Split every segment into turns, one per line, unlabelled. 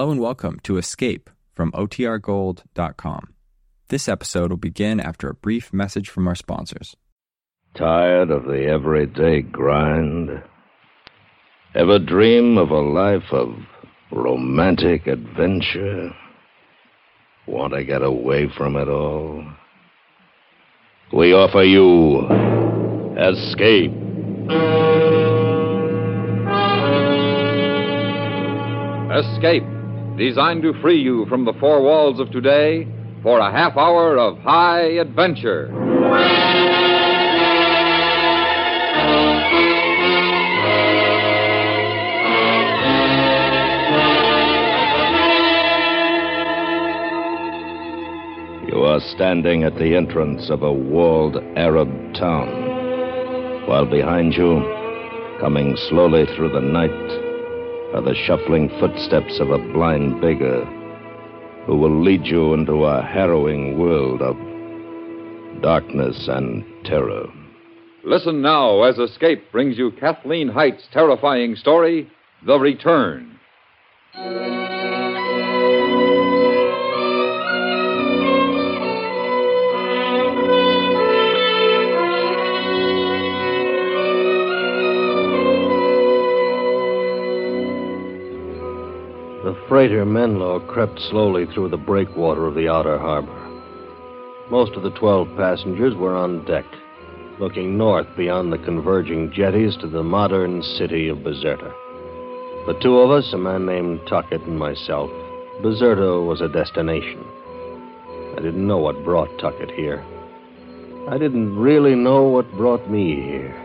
Hello and welcome to Escape from OTRGold.com. This episode will begin after a brief message from our sponsors.
Tired of the everyday grind? Ever dream of a life of romantic adventure? Want to get away from it all? We offer you Escape.
Escape, designed to free you from the four walls of today for a half hour of high adventure.
You are standing at the entrance of a walled Arab town, while behind you, coming slowly through the night, are the shuffling footsteps of a blind beggar who will lead you into a harrowing world of darkness and terror.
Listen now as Escape brings you Kathleen Hite's terrifying story, The Return.
The freighter Menlo crept slowly through the breakwater of the outer harbor. Most of the twelve passengers were on deck, looking north beyond the converging jetties to the modern city of Bizerta. The two of us, a man named Tuckett and myself, Bizerta was a destination. I didn't know what brought Tuckett here. I didn't really know what brought me here.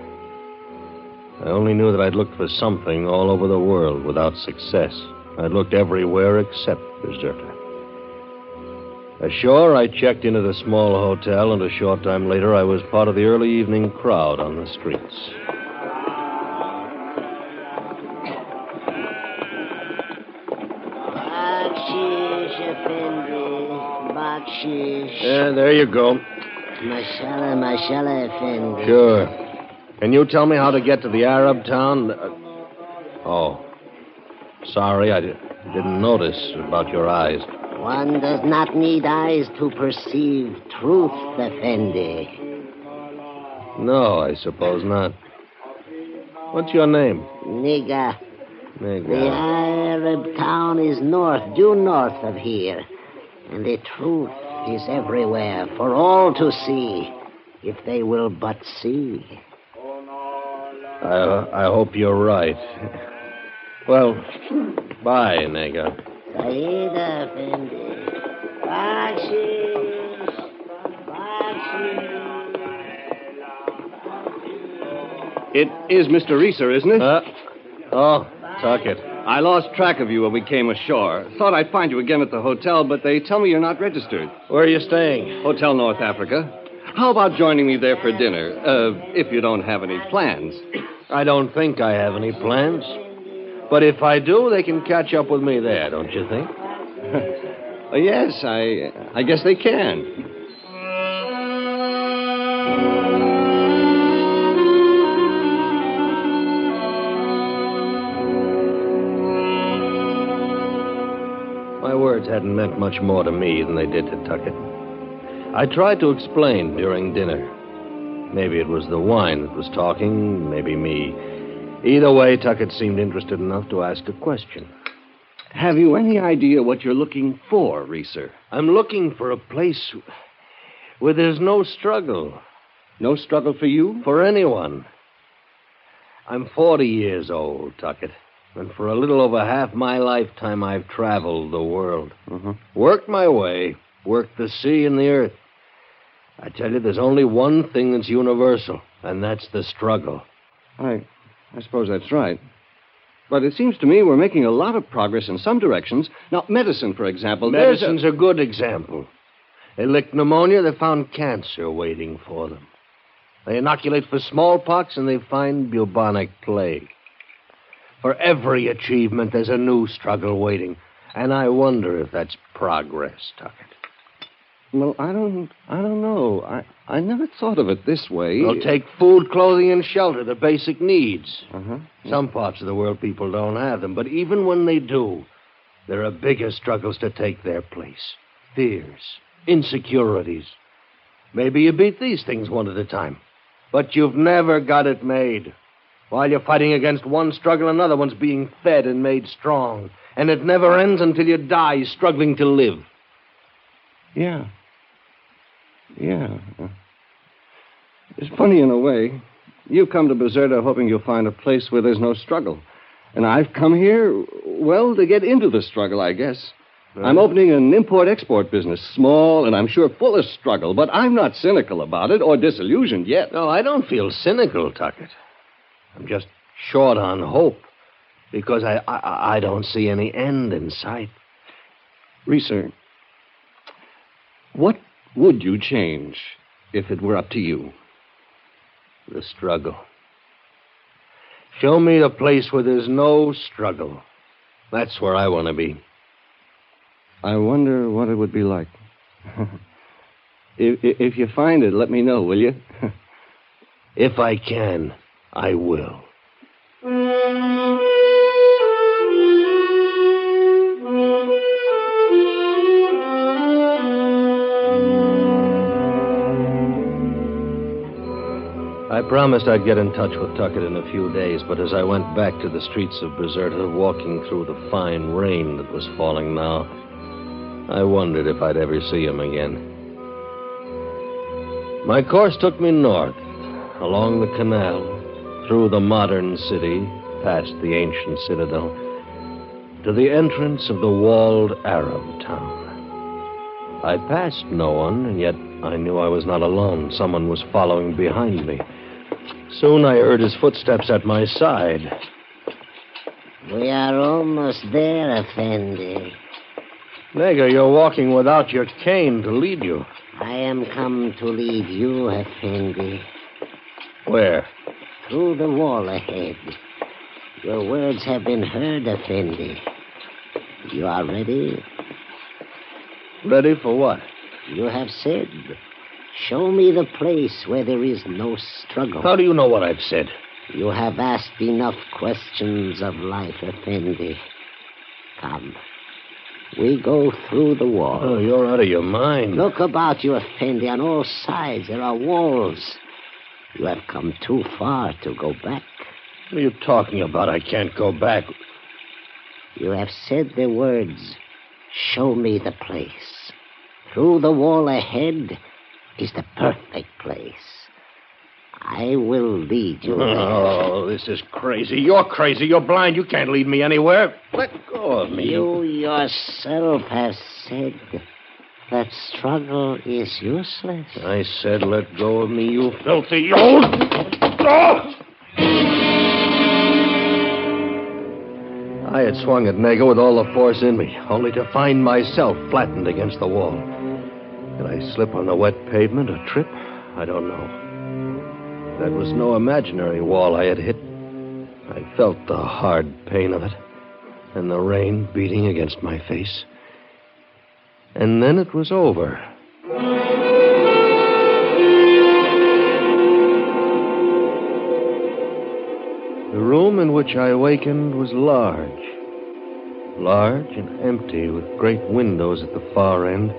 I only knew that I'd looked for something all over the world without success. I'd looked everywhere except Bizerta. Ashore, I checked in at a small hotel, and a short time later, I was part of the early evening crowd on the streets.
Bakshish, Effendi. Bakshish.
Yeah, there you go.
Mashallah, mashallah, Effendi.
Sure. Can you tell me how to get to the Arab town? Uh, oh. Sorry, I di- didn't notice about your eyes.
One does not need eyes to perceive truth, Effendi.
No, I suppose not. What's your name?
Nega, the Arab town is north, due north of here. And the truth is everywhere for all to see, if they will but see.
I, I hope you're right. Well, bye, Nega.
Saida, Effendi. Bakshish. Bakshish.
It is Mr. Reeser, isn't it?
Uh, oh, Tuckett.
I lost track of you when we came ashore. Thought I'd find you again at the hotel, but they tell me you're not registered.
Where are you staying?
Hotel North Africa. How about joining me there for dinner, uh, if you don't have any plans?
I don't think I have any plans. But if I do, they can catch up with me there, don't you think?
Uh, yes, I, I guess they can.
My words hadn't meant much more to me than they did to Tuckett. I tried to explain during dinner. Maybe it was the wine that was talking, maybe me. Either way, Tuckett seemed interested enough to ask a question.
Have you any idea what you're looking for, Reeser?
I'm looking for a place where there's no struggle
No struggle for you?
for anyone. I'm 40 years old, Tuckett, and for a little over half my lifetime I've traveled the world. Mm-hmm. Worked my way, worked the sea and the earth. I tell you, there's only one thing that's universal, and that's the struggle.
I, I suppose that's right. But it seems to me we're making a lot of progress in some directions. Now, medicine, for example. there's a-
Medicine's a good example. They licked pneumonia, they found cancer waiting for them. They inoculate for smallpox, and they find bubonic plague. For every achievement, there's a new struggle waiting. And I wonder if that's progress, Tuckett.
Well, I don't. I don't know. I, I never thought of it this way.
Well, take food, clothing, and shelter, the basic needs.
Uh-huh.
Some parts of the world people don't have them, but even when they do, There are bigger struggles to take their place fears, insecurities. Maybe you beat these things one at a time, but you've never got it made. While you're fighting against one struggle, another one's being fed and made strong. And it never ends until you die struggling to live.
Yeah. Yeah. It's funny in a way. You've come to Bizerta hoping you'll find a place where there's no struggle. And I've come here, well, to get into the struggle, I guess. I'm opening an import export business, small and I'm sure full of struggle, but I'm not cynical about it or disillusioned yet.
No, I don't feel cynical, Tuckett. I'm just short on hope because I, I, I don't see any end in sight.
Reeser, what would you change if it were up to you?
The struggle. Show me a place where there's no struggle. That's where I want to be.
I wonder what it would be like. if, if you find it, let me know, will you?
if I can, I will. I promised I'd get in touch with Tuckett in a few days, but as I went back to the streets of Bizerta, walking through the fine rain that was falling now, I wondered if I'd ever see him again. My course took me north, along the canal, through the modern city, past the ancient citadel, to the entrance of the walled Arab town. I passed no one, and yet I knew I was not alone. Someone was following behind me. Soon I heard his footsteps at my side.
We are almost there, Effendi.
Nega, you're walking without your cane to lead you.
I am come to lead you, Effendi,
Where?
through the wall ahead. Your words have been heard, Effendi. You are ready?
Ready for what?
You have said, show me the place where there is no struggle.
How do you know what I've said?
You have asked enough questions of life, Effendi. Come. We go through the wall.
Oh, you're out of your mind.
Look about you, Effendi. On all sides there are walls. You have come too far to go back.
What are you talking about? I can't go back.
You have said the words, show me the place. Through the wall ahead is the perfect place. I will lead you.
Oh, this is crazy. You're crazy. You're blind. You can't lead me anywhere. Let go of me.
You yourself have said that struggle is useless.
I said, let go of me, you filthy old. Oh! I had swung at Nega with all the force in me, only to find myself flattened against the wall. Did I slip on the wet pavement or trip? I don't know. That was no imaginary wall I had hit. I felt the hard pain of it, and the rain beating against my face. And then it was over. The room in which I awakened was large. Large and empty, with great windows at the far end,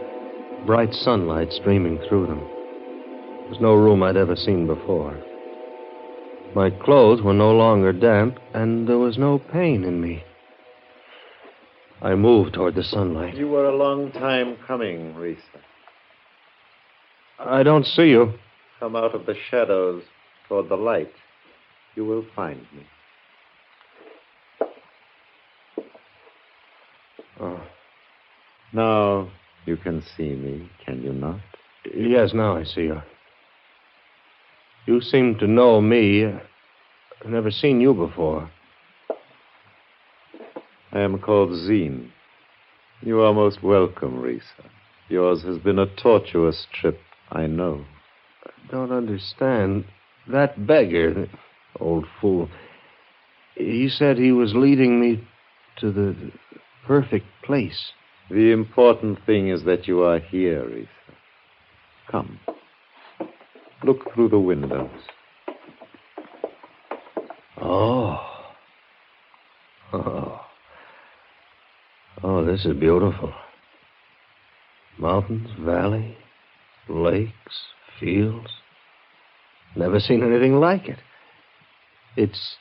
bright sunlight streaming through them. It was no room I'd ever seen before. My clothes were no longer damp, and there was no pain in me. I moved toward the sunlight.
You were a long time coming, Reeser.
I don't see you.
Come out of the shadows toward the light. You will find me.
Oh,
Now you can see me, can you not?
yes, now I see you. You seem to know me. I've never seen you before.
I am called Zine. You are most welcome, Reeser. Yours has been a tortuous trip, I know.
I don't understand. That beggar, old fool, he said he was leading me to the perfect place.
The important thing is that you are here, Reeser. Come. Look through the windows.
Oh. Oh, Oh, this is beautiful. Mountains, valley, lakes, fields. Never seen anything like it. It's.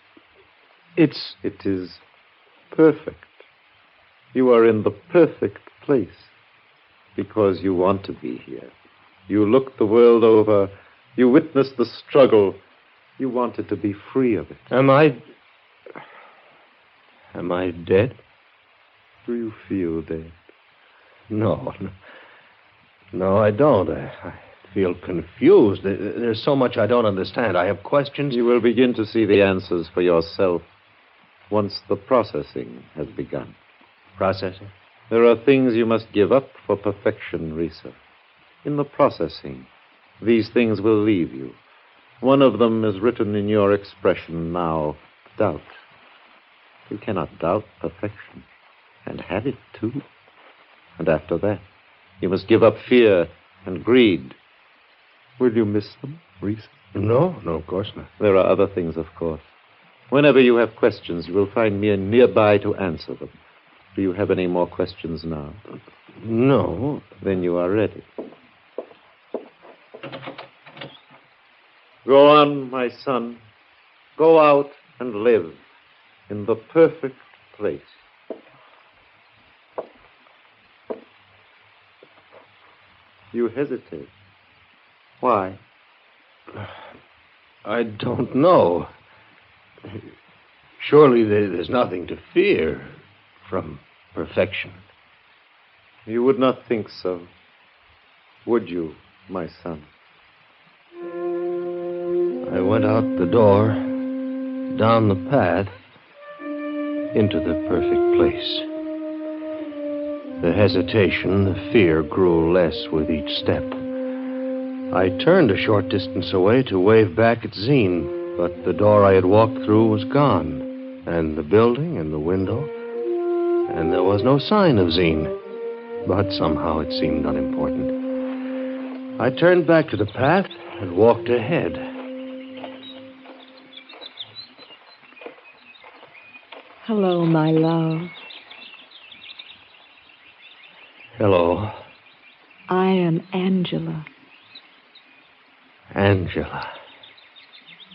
It's.
It is perfect. You are in the perfect place because you want to be here. You look the world over. You witness the struggle. You wanted to be free of it.
Am I. Am I dead?
Do you feel dead?
No. No, no I don't. I, I feel confused. There's so much I don't understand. I have questions.
You will begin to see the answers for yourself once the processing has begun.
Processing?
There are things you must give up for perfection, Reeser. In the processing, these things will leave you. One of them is written in your expression now doubt. You cannot doubt perfection and have it too. And after that, you must give up fear and greed. Will you miss them, Reese?
No, no, of course not.
There are other things, of course. Whenever you have questions, you will find me nearby to answer them. Do you have any more questions now?
No.
Then you are ready. Go on, my son. Go out and live in the perfect place. You hesitate. Why?
I don't know. Surely there's nothing to fear from perfection.
You would not think so, would you, my son?
I went out the door, down the path, into the perfect place. The hesitation, the fear grew less with each step. I turned a short distance away to wave back at Zine, but the door I had walked through was gone, and the building and the window, and there was no sign of Zine. But somehow it seemed unimportant. I turned back to the path and walked ahead.
Hello, my love.
Hello.
I am Angela.
Angela.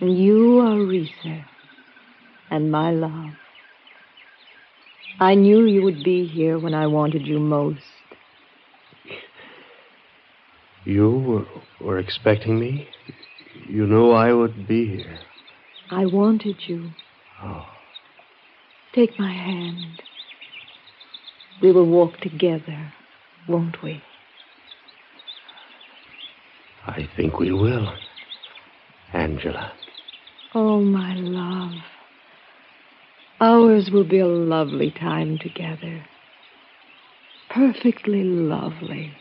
And you are Reeser. And my love. I knew you would be here when I wanted you most.
You were, were expecting me? You knew I would be here.
I wanted you.
Oh.
Take my hand. We will walk together, won't we?
I think we will. Angela.
Oh, my love. Ours will be a lovely time together. Perfectly lovely.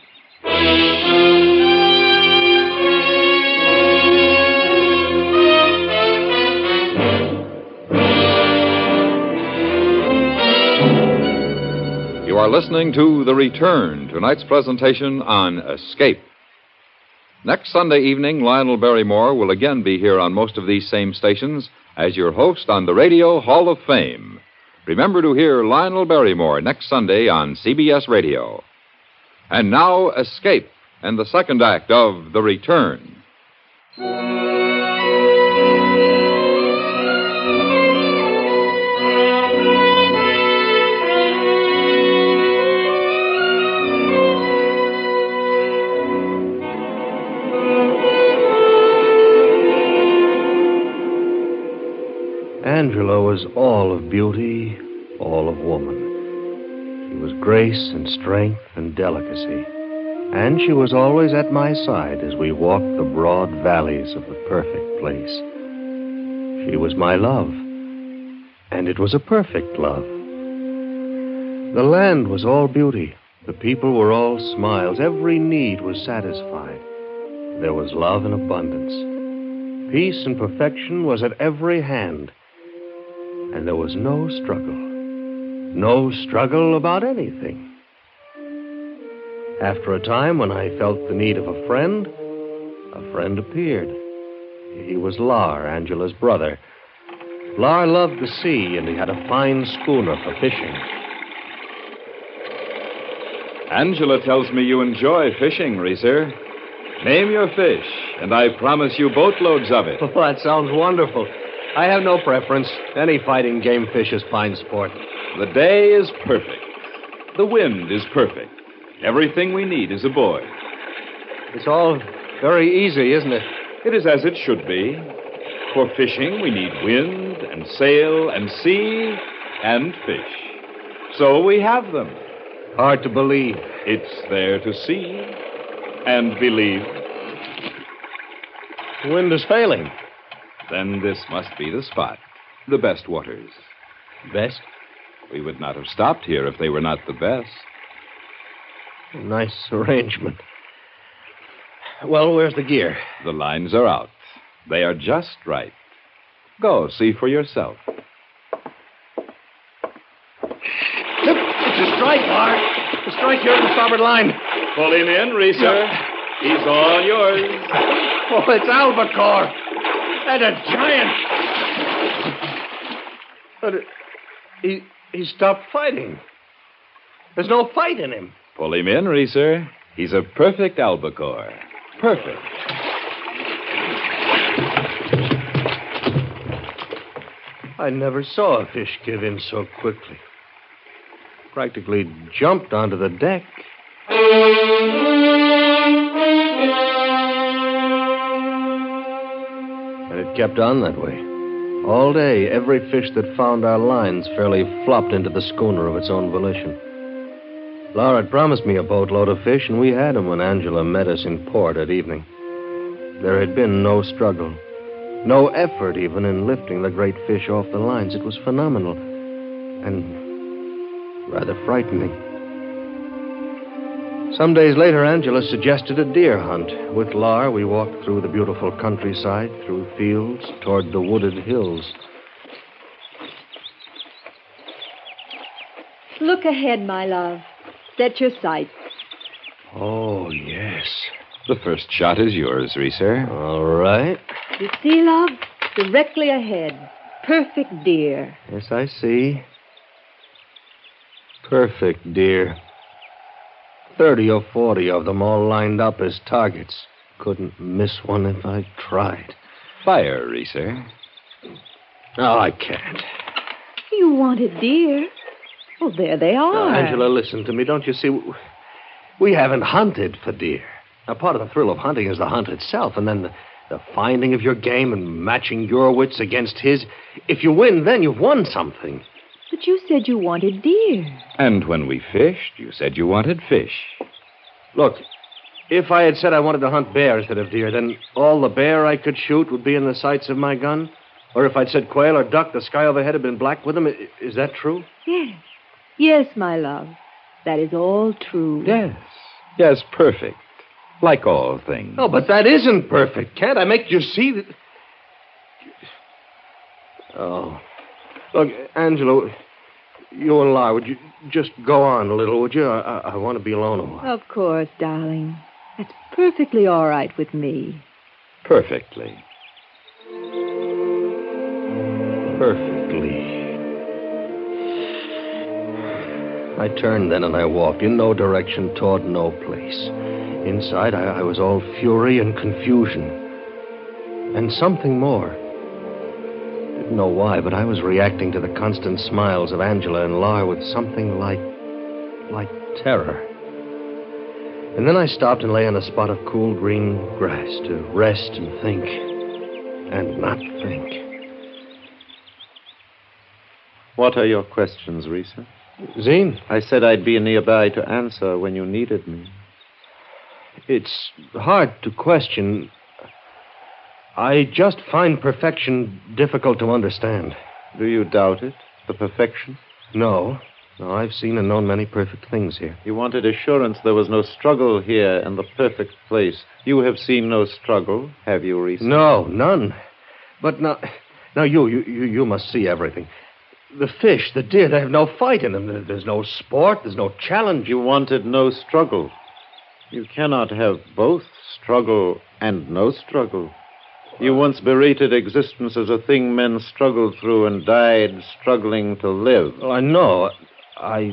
You are listening to The Return, tonight's presentation on Escape. Next Sunday evening, Lionel Barrymore will again be here on most of these same stations as your host on the Radio Hall of Fame. Remember to hear Lionel Barrymore next Sunday on CBS Radio. And now, Escape and the second act of The Return.
Was all of beauty, all of woman. She was grace and strength and delicacy. And she was always at my side as we walked the broad valleys of the perfect place. She was my love. And it was a perfect love. The land was all beauty. The people were all smiles. Every need was satisfied. There was love in abundance. Peace and perfection was at every hand and there was no struggle. No struggle about anything. After a time, when I felt the need of a friend, a friend appeared. He was Lar, Angela's brother. Lar loved the sea, and he had a fine schooner for fishing.
Angela tells me you enjoy fishing, Reeser. Name your fish, and I promise you boatloads of it.
Oh, that sounds wonderful. I have no preference. Any fighting game fish is fine sport.
The day is perfect. The wind is perfect. Everything we need is aboard.
It's all very easy, isn't it?
It is as it should be. For fishing, we need wind and sail and sea and fish. So we have them.
Hard to believe.
It's there to see and believe.
The wind is failing.
Then this must be the spot. The best waters.
Best?
We would not have stopped here if they were not the best.
Nice arrangement. Well, where's the gear?
The lines are out. They are just right. Go see for yourself.
It's a strike, Bart. A strike here at the starboard line.
Pull him in, Reeser. He's all yours.
Oh, it's albacore. And a giant. But it, he he stopped fighting. There's no fight in him.
Pull him in, Reeser. He's a perfect albacore. Perfect.
I never saw a fish give in so quickly. Practically jumped onto the deck. And it kept on that way. All day, every fish that found our lines fairly flopped into the schooner of its own volition. Lar had promised me a boatload of fish, and we had 'em when Angela met us in port at evening. There had been no struggle, no effort even in lifting the great fish off the lines. It was phenomenal and rather frightening. Some days later, Angela suggested a deer hunt. With Lar, we walked through the beautiful countryside, through fields, toward the wooded hills.
Look ahead, my love. Set your sights.
Oh, yes.
The first shot is yours, Reeser.
All right.
You see, love? Directly ahead. Perfect deer.
Yes, I see. Perfect deer. 30 or 40 of them all lined up as targets. Couldn't miss one if I tried.
Fire, Reese.
No, oh, I can't.
You wanted deer. Well, there they are.
Now, Angela, listen to me. Don't you see? We haven't hunted for deer. Now, part of the thrill of hunting is the hunt itself, and then the, the finding of your game and matching your wits against his. If you win, then you've won something.
But you said you wanted deer.
And when we fished, you said you wanted fish.
Look, if I had said I wanted to hunt bear instead of deer, then all the bear I could shoot would be in the sights of my gun? Or if I'd said quail or duck, the sky overhead had been black with them. I- Is that true?
Yes. Yes, my love. That is all true.
Yes. Yes, perfect. Like all things.
Oh, but that isn't perfect. Can't I make you see that? Oh. Look, Angela, you and Lar, would you just go on a little, would you? I, I, I want to be alone a while.
Of course, darling. That's perfectly all right with me.
Perfectly.
Perfectly. I turned then and I walked in no direction toward no place. Inside, I, I was all fury and confusion. And something more. I didn't know why, but I was reacting to the constant smiles of Angela and Lar with something like. like terror. And then I stopped and lay on a spot of cool green grass to rest and think. And not think.
What are your questions, Reeser?
Zine?
I said I'd be nearby to answer when you needed me.
It's hard to question. I just find perfection difficult to understand.
Do you doubt it? The perfection?
No. No, I've seen and known many perfect things here.
You wanted assurance there was no struggle here in the perfect place. You have seen no struggle, have you, Reeser?
No, none. But now, now you, you, you, you must see everything. The fish, the deer, they have no fight in them. There's no sport, there's no challenge.
You wanted no struggle. You cannot have both struggle and no struggle. You once berated existence as a thing men struggled through and died struggling to live.
Well, I know. I.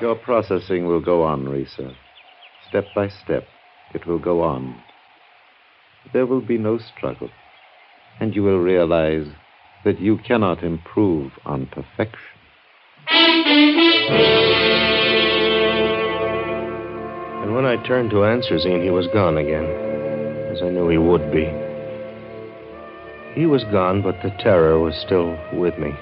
Your processing will go on, Reeser. Step by step, it will go on. There will be no struggle, and you will realize that you cannot improve on perfection.
And when I turned to answer Zine, he was gone again, as I knew he would be. He was gone, but the terror was still with me.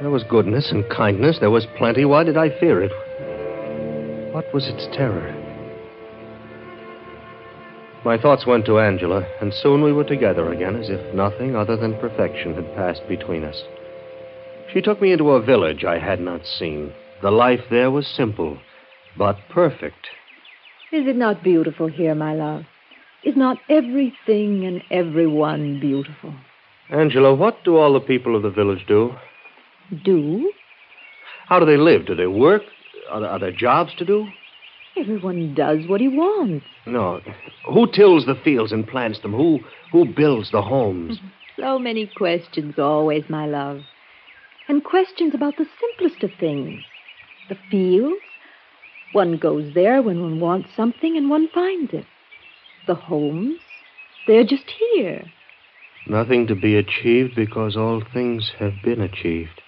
There was goodness and kindness. There was plenty. Why did I fear it? What was its terror? My thoughts went to Angela, and soon we were together again as if nothing other than perfection had passed between us. She took me into a village I had not seen. The life there was simple, but perfect.
Is it not beautiful here, my love? Is not everything and everyone beautiful?
Angela, what do all the people of the village do?
Do?
How do they live? Do they work? Are there, are there jobs to do?
Everyone does what he wants.
No. Who tills the fields and plants them? Who who builds the homes?
So many questions always, my love. And questions about the simplest of things. The fields. One goes there when one wants something and one finds it. The homes. They're just here.
Nothing to be achieved because all things have been achieved.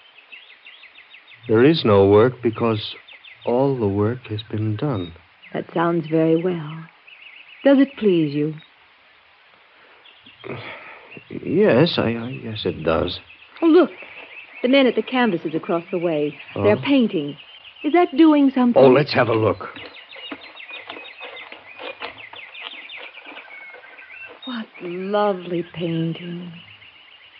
There is no work because all the work has been done.
That sounds very well. Does it please you?
Yes, I, I yes it does.
Oh, look. The men at the canvases across the way.
Oh.
They're painting. Is that doing something?
Oh, let's have a look.
What lovely painting.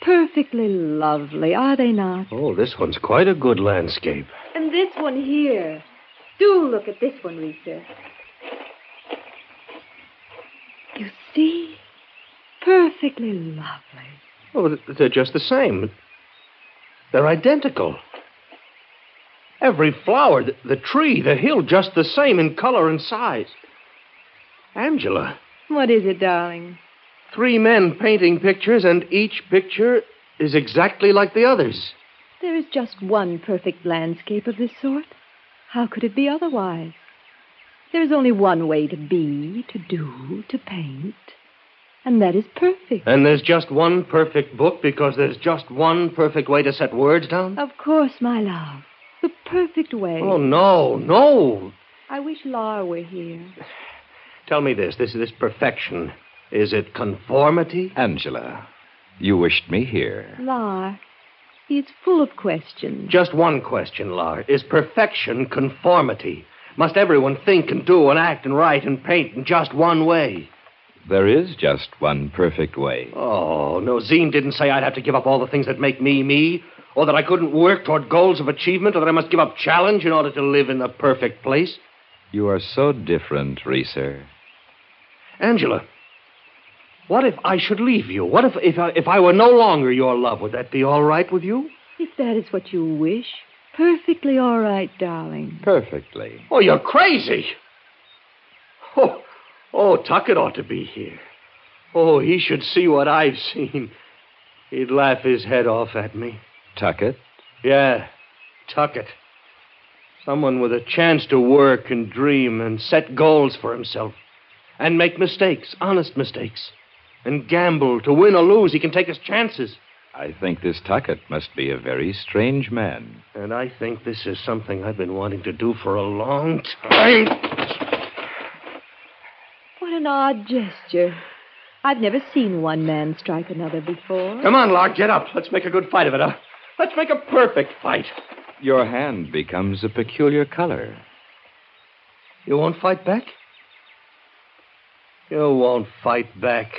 Perfectly lovely, are they not?
Oh, this one's quite a good landscape.
And this one here. Do look at this one, Reeser. You see? Perfectly lovely.
Oh, they're just the same. They're identical. Every flower, the, the tree, the hill, just the same in color and size. Angela,
What is it, darling?
three men painting pictures, and each picture is exactly like the others.
There is just one perfect landscape of this sort. How could it be otherwise? There is only one way to be, to do, to paint. And that is perfect.
And there's just one perfect book because there's just one perfect way to set words down?
Of course, my love. The perfect way.
Oh, no, no.
I wish Lar were here.
Tell me this this, this perfection. Is it conformity?
Angela, you wished me here.
Lar, he's full of questions.
Just one question, Lar. Is perfection conformity? Must everyone think and do and act and write and paint in just one way?
There is just one perfect way.
Oh, no, Zine didn't say I'd have to give up all the things that make me me, or that I couldn't work toward goals of achievement, or that I must give up challenge in order to live in the perfect place.
You are so different, Reeser.
Angela, what if I should leave you? What if, if, I, if I were no longer your love? Would that be all right with you?
If that is what you wish, perfectly all right, darling.
Perfectly.
Oh, you're crazy. Oh, oh, Tuckett ought to be here. Oh, he should see what I've seen. He'd laugh his head off at me.
Tuckett?
Yeah, Tuckett. Someone with a chance to work and dream and set goals for himself. And make mistakes, honest mistakes. And gamble to win or lose. He can take his chances.
I think this Tuckett must be a very strange man.
And I think this is something I've been wanting to do for a long time.
What an odd gesture. I've never seen one man strike another before.
Come on, Lark, get up. Let's make a good fight of it, huh? Let's make a perfect fight.
Your hand becomes a peculiar color.
You won't fight back? You won't fight back.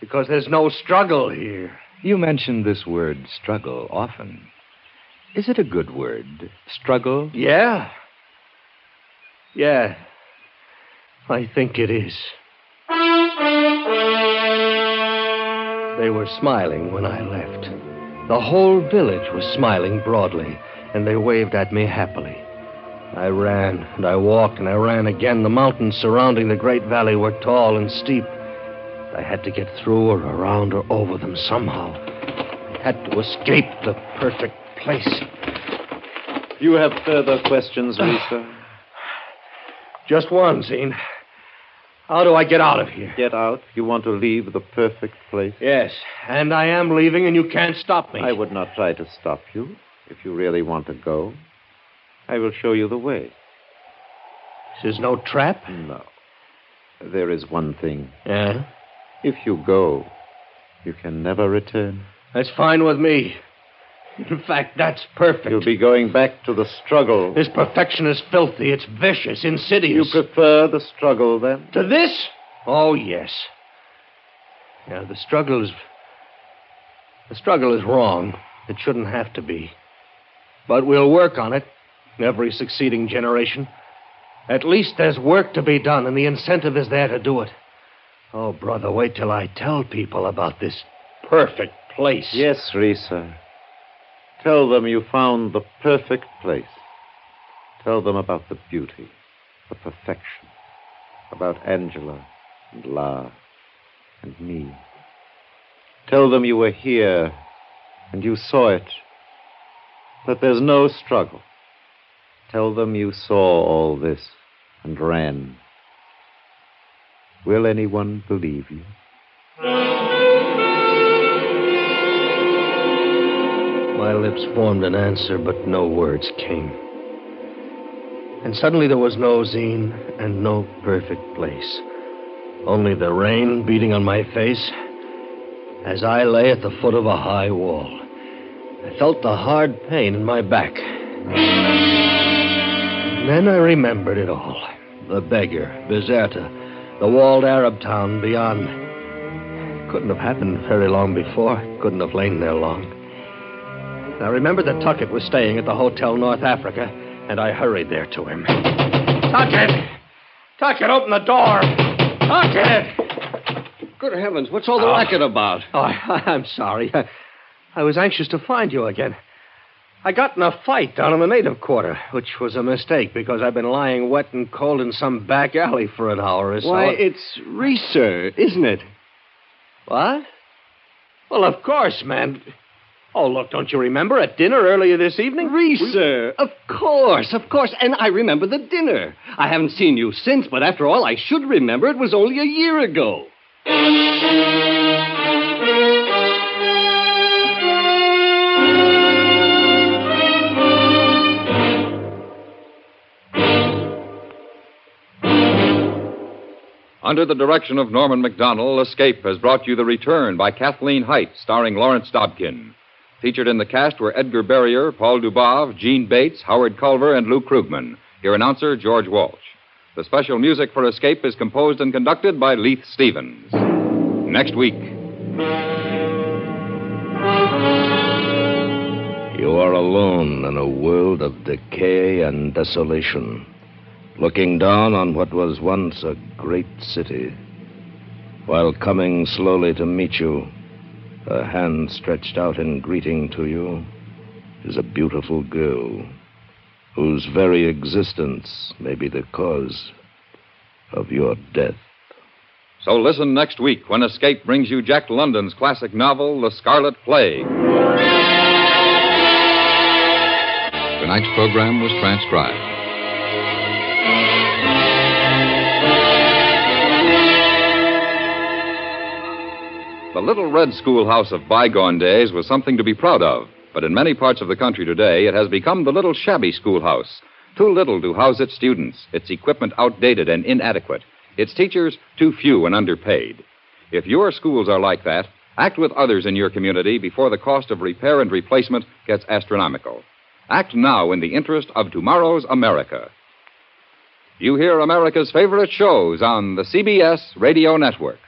Because there's no struggle here.
You mention this word struggle often. Is it a good word? Struggle?
Yeah. Yeah. I think it is. They were smiling when I left. The whole village was smiling broadly, and they waved at me happily. I ran, and I walked, and I ran again. The mountains surrounding the great valley were tall and steep. I had to get through or around or over them somehow. I had to escape the perfect place.
You have further questions, Lisa?
Just one, Zine. How do I get out of here?
Get out. You want to leave the perfect place?
Yes, and I am leaving, and you can't stop me.
I would not try to stop you if you really want to go. I will show you the way.
This is no trap?
No. There is one thing.
Yeah?
If you go, you can never return.
That's fine with me. In fact, that's perfect.
You'll be going back to the struggle.
This perfection is filthy. It's vicious, insidious.
You prefer the struggle, then?
To this? Oh, yes. Yeah, the struggle is. The struggle is wrong. It shouldn't have to be. But we'll work on it, every succeeding generation. At least there's work to be done, and the incentive is there to do it. Oh, brother, wait till I tell people about this perfect place.
Yes, Reeser. Tell them you found the perfect place. Tell them about the beauty, the perfection, about Angela and Lar and me. Tell them you were here and you saw it, that there's no struggle. Tell them you saw all this and ran. Will anyone believe you?
My lips formed an answer, but no words came. And suddenly there was no zine and no perfect place. Only the rain beating on my face as I lay at the foot of a high wall. I felt the hard pain in my back. And then I remembered it all. The beggar, Bizerta, the walled Arab town beyond. Couldn't have happened very long before. Couldn't have lain there long. I remembered that Tuckett was staying at the Hotel North Africa, and I hurried there to him. Tuckett! Tuckett, open the door! Tuckett!
Good heavens, what's all the ah. racket about?
Oh, I, I'm sorry. I, I was anxious to find you again. I got in a fight down in the native quarter, which was a mistake because I've been lying wet and cold in some back alley for an hour or so.
Why, it's Reeser, isn't it?
What? Well, of course, man. Oh, look, don't you remember at dinner earlier this evening?
Reeser, of course, of course. And I remember the dinner. I haven't seen you since, but after all, I should remember it was only a year ago.
Under the direction of Norman Macdonnell, Escape has brought you The Return by Kathleen Hite, starring Lawrence Dobkin. Featured in the cast were Edgar Barrier, Paul Dubov, Jeanne Bates, Howard Culver, and Lou Krugman. Your announcer, George Walsh. The special music for Escape is composed and conducted by Leith Stevens. Next week.
You are alone in a world of decay and desolation, looking down on what was once a great city. While coming slowly to meet you, a hand stretched out in greeting to you, is a beautiful girl whose very existence may be the cause of your death.
So listen next week when Escape brings you Jack London's classic novel, The Scarlet Plague. Tonight's program was transcribed. The little red schoolhouse of bygone days was something to be proud of, but in many parts of the country today, it has become the little shabby schoolhouse. Too little to house its students, its equipment outdated and inadequate, its teachers too few and underpaid. If your schools are like that, act with others in your community before the cost of repair and replacement gets astronomical. Act now in the interest of tomorrow's America. You hear America's favorite shows on the CBS Radio Network.